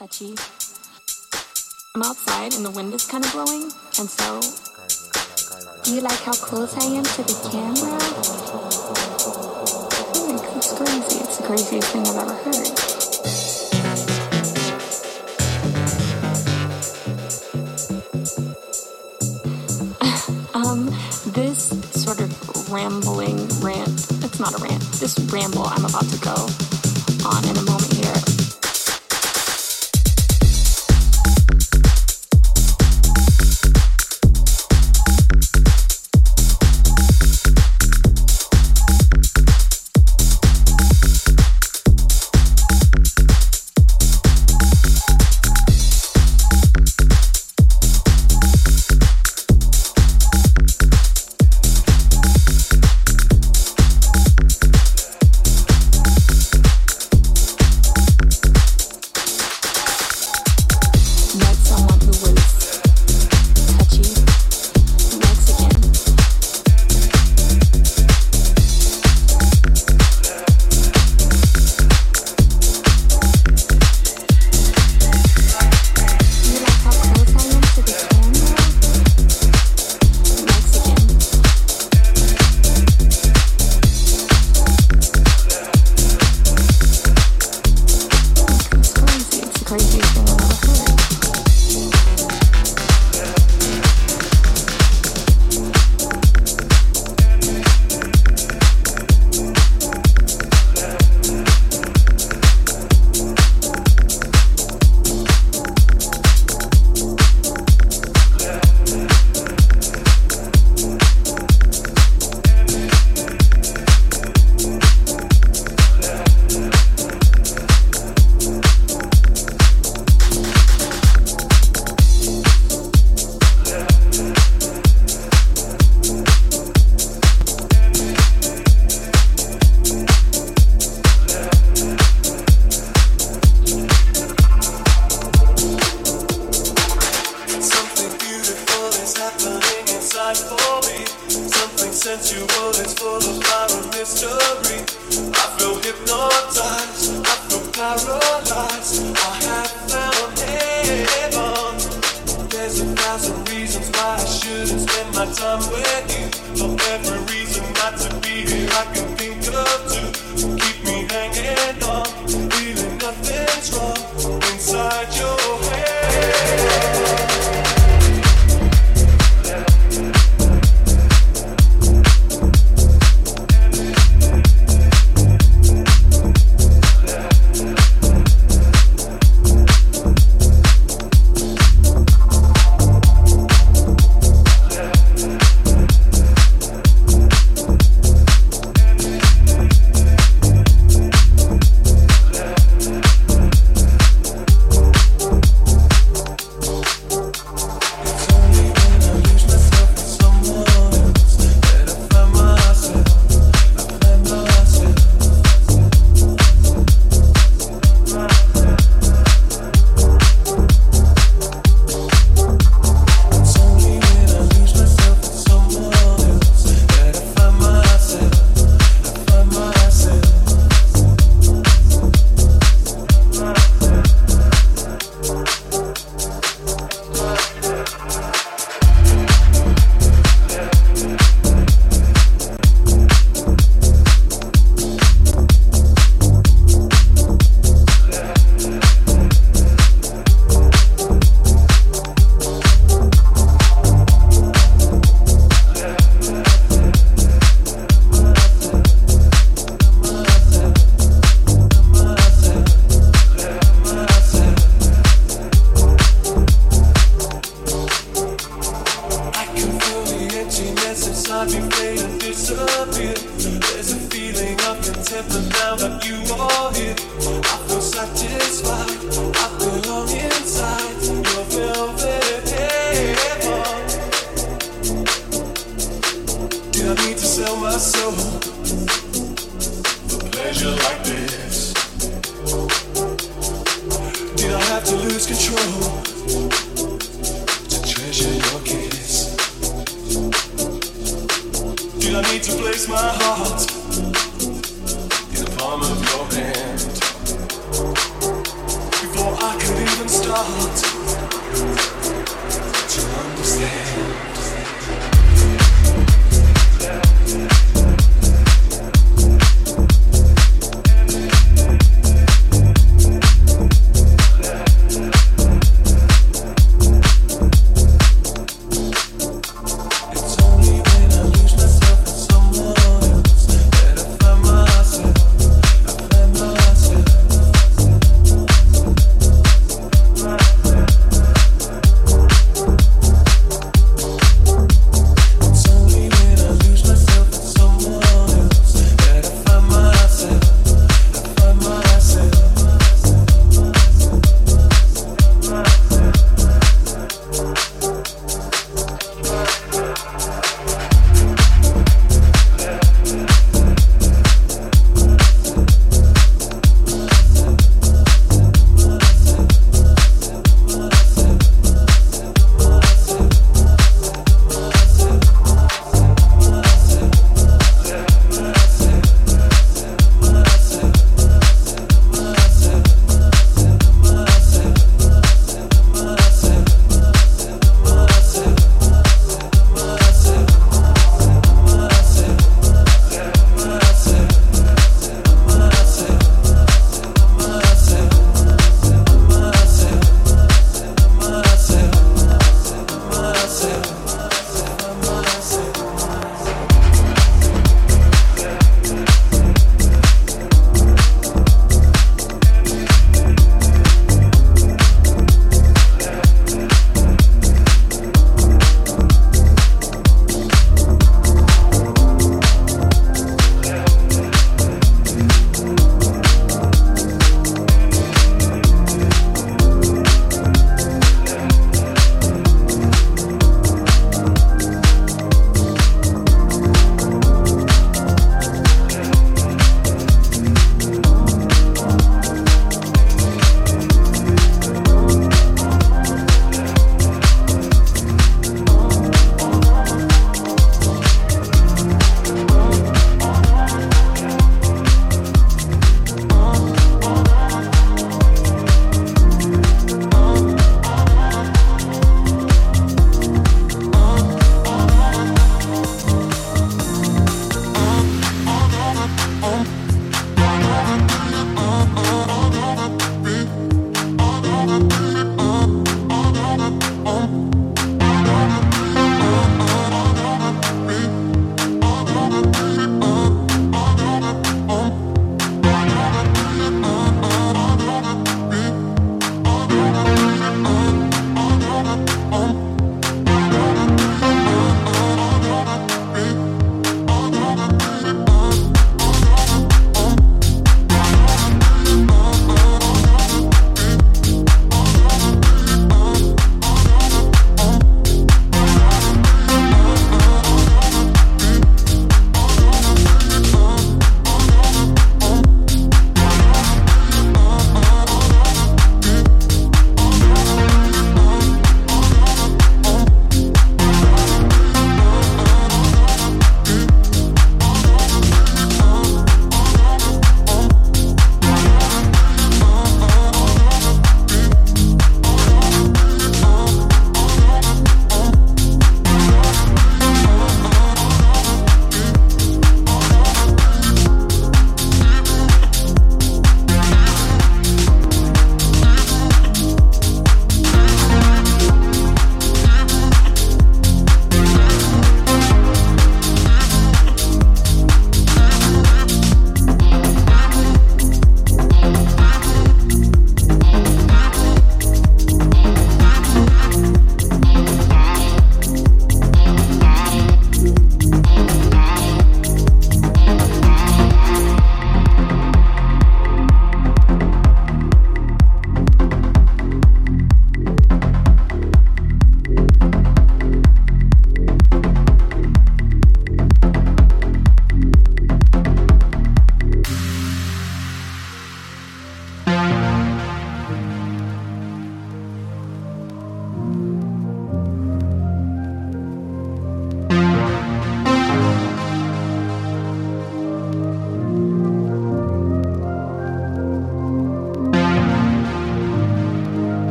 touchy. I'm outside and the wind is kind of blowing, and so. Do you like how close I am to the camera? Oh, it's crazy. It's the craziest thing I've ever heard. um, this sort of rambling rant, it's not a rant, this ramble I'm about to go on in a moment here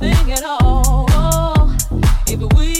thing at all. If we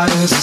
Cause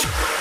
Thank you.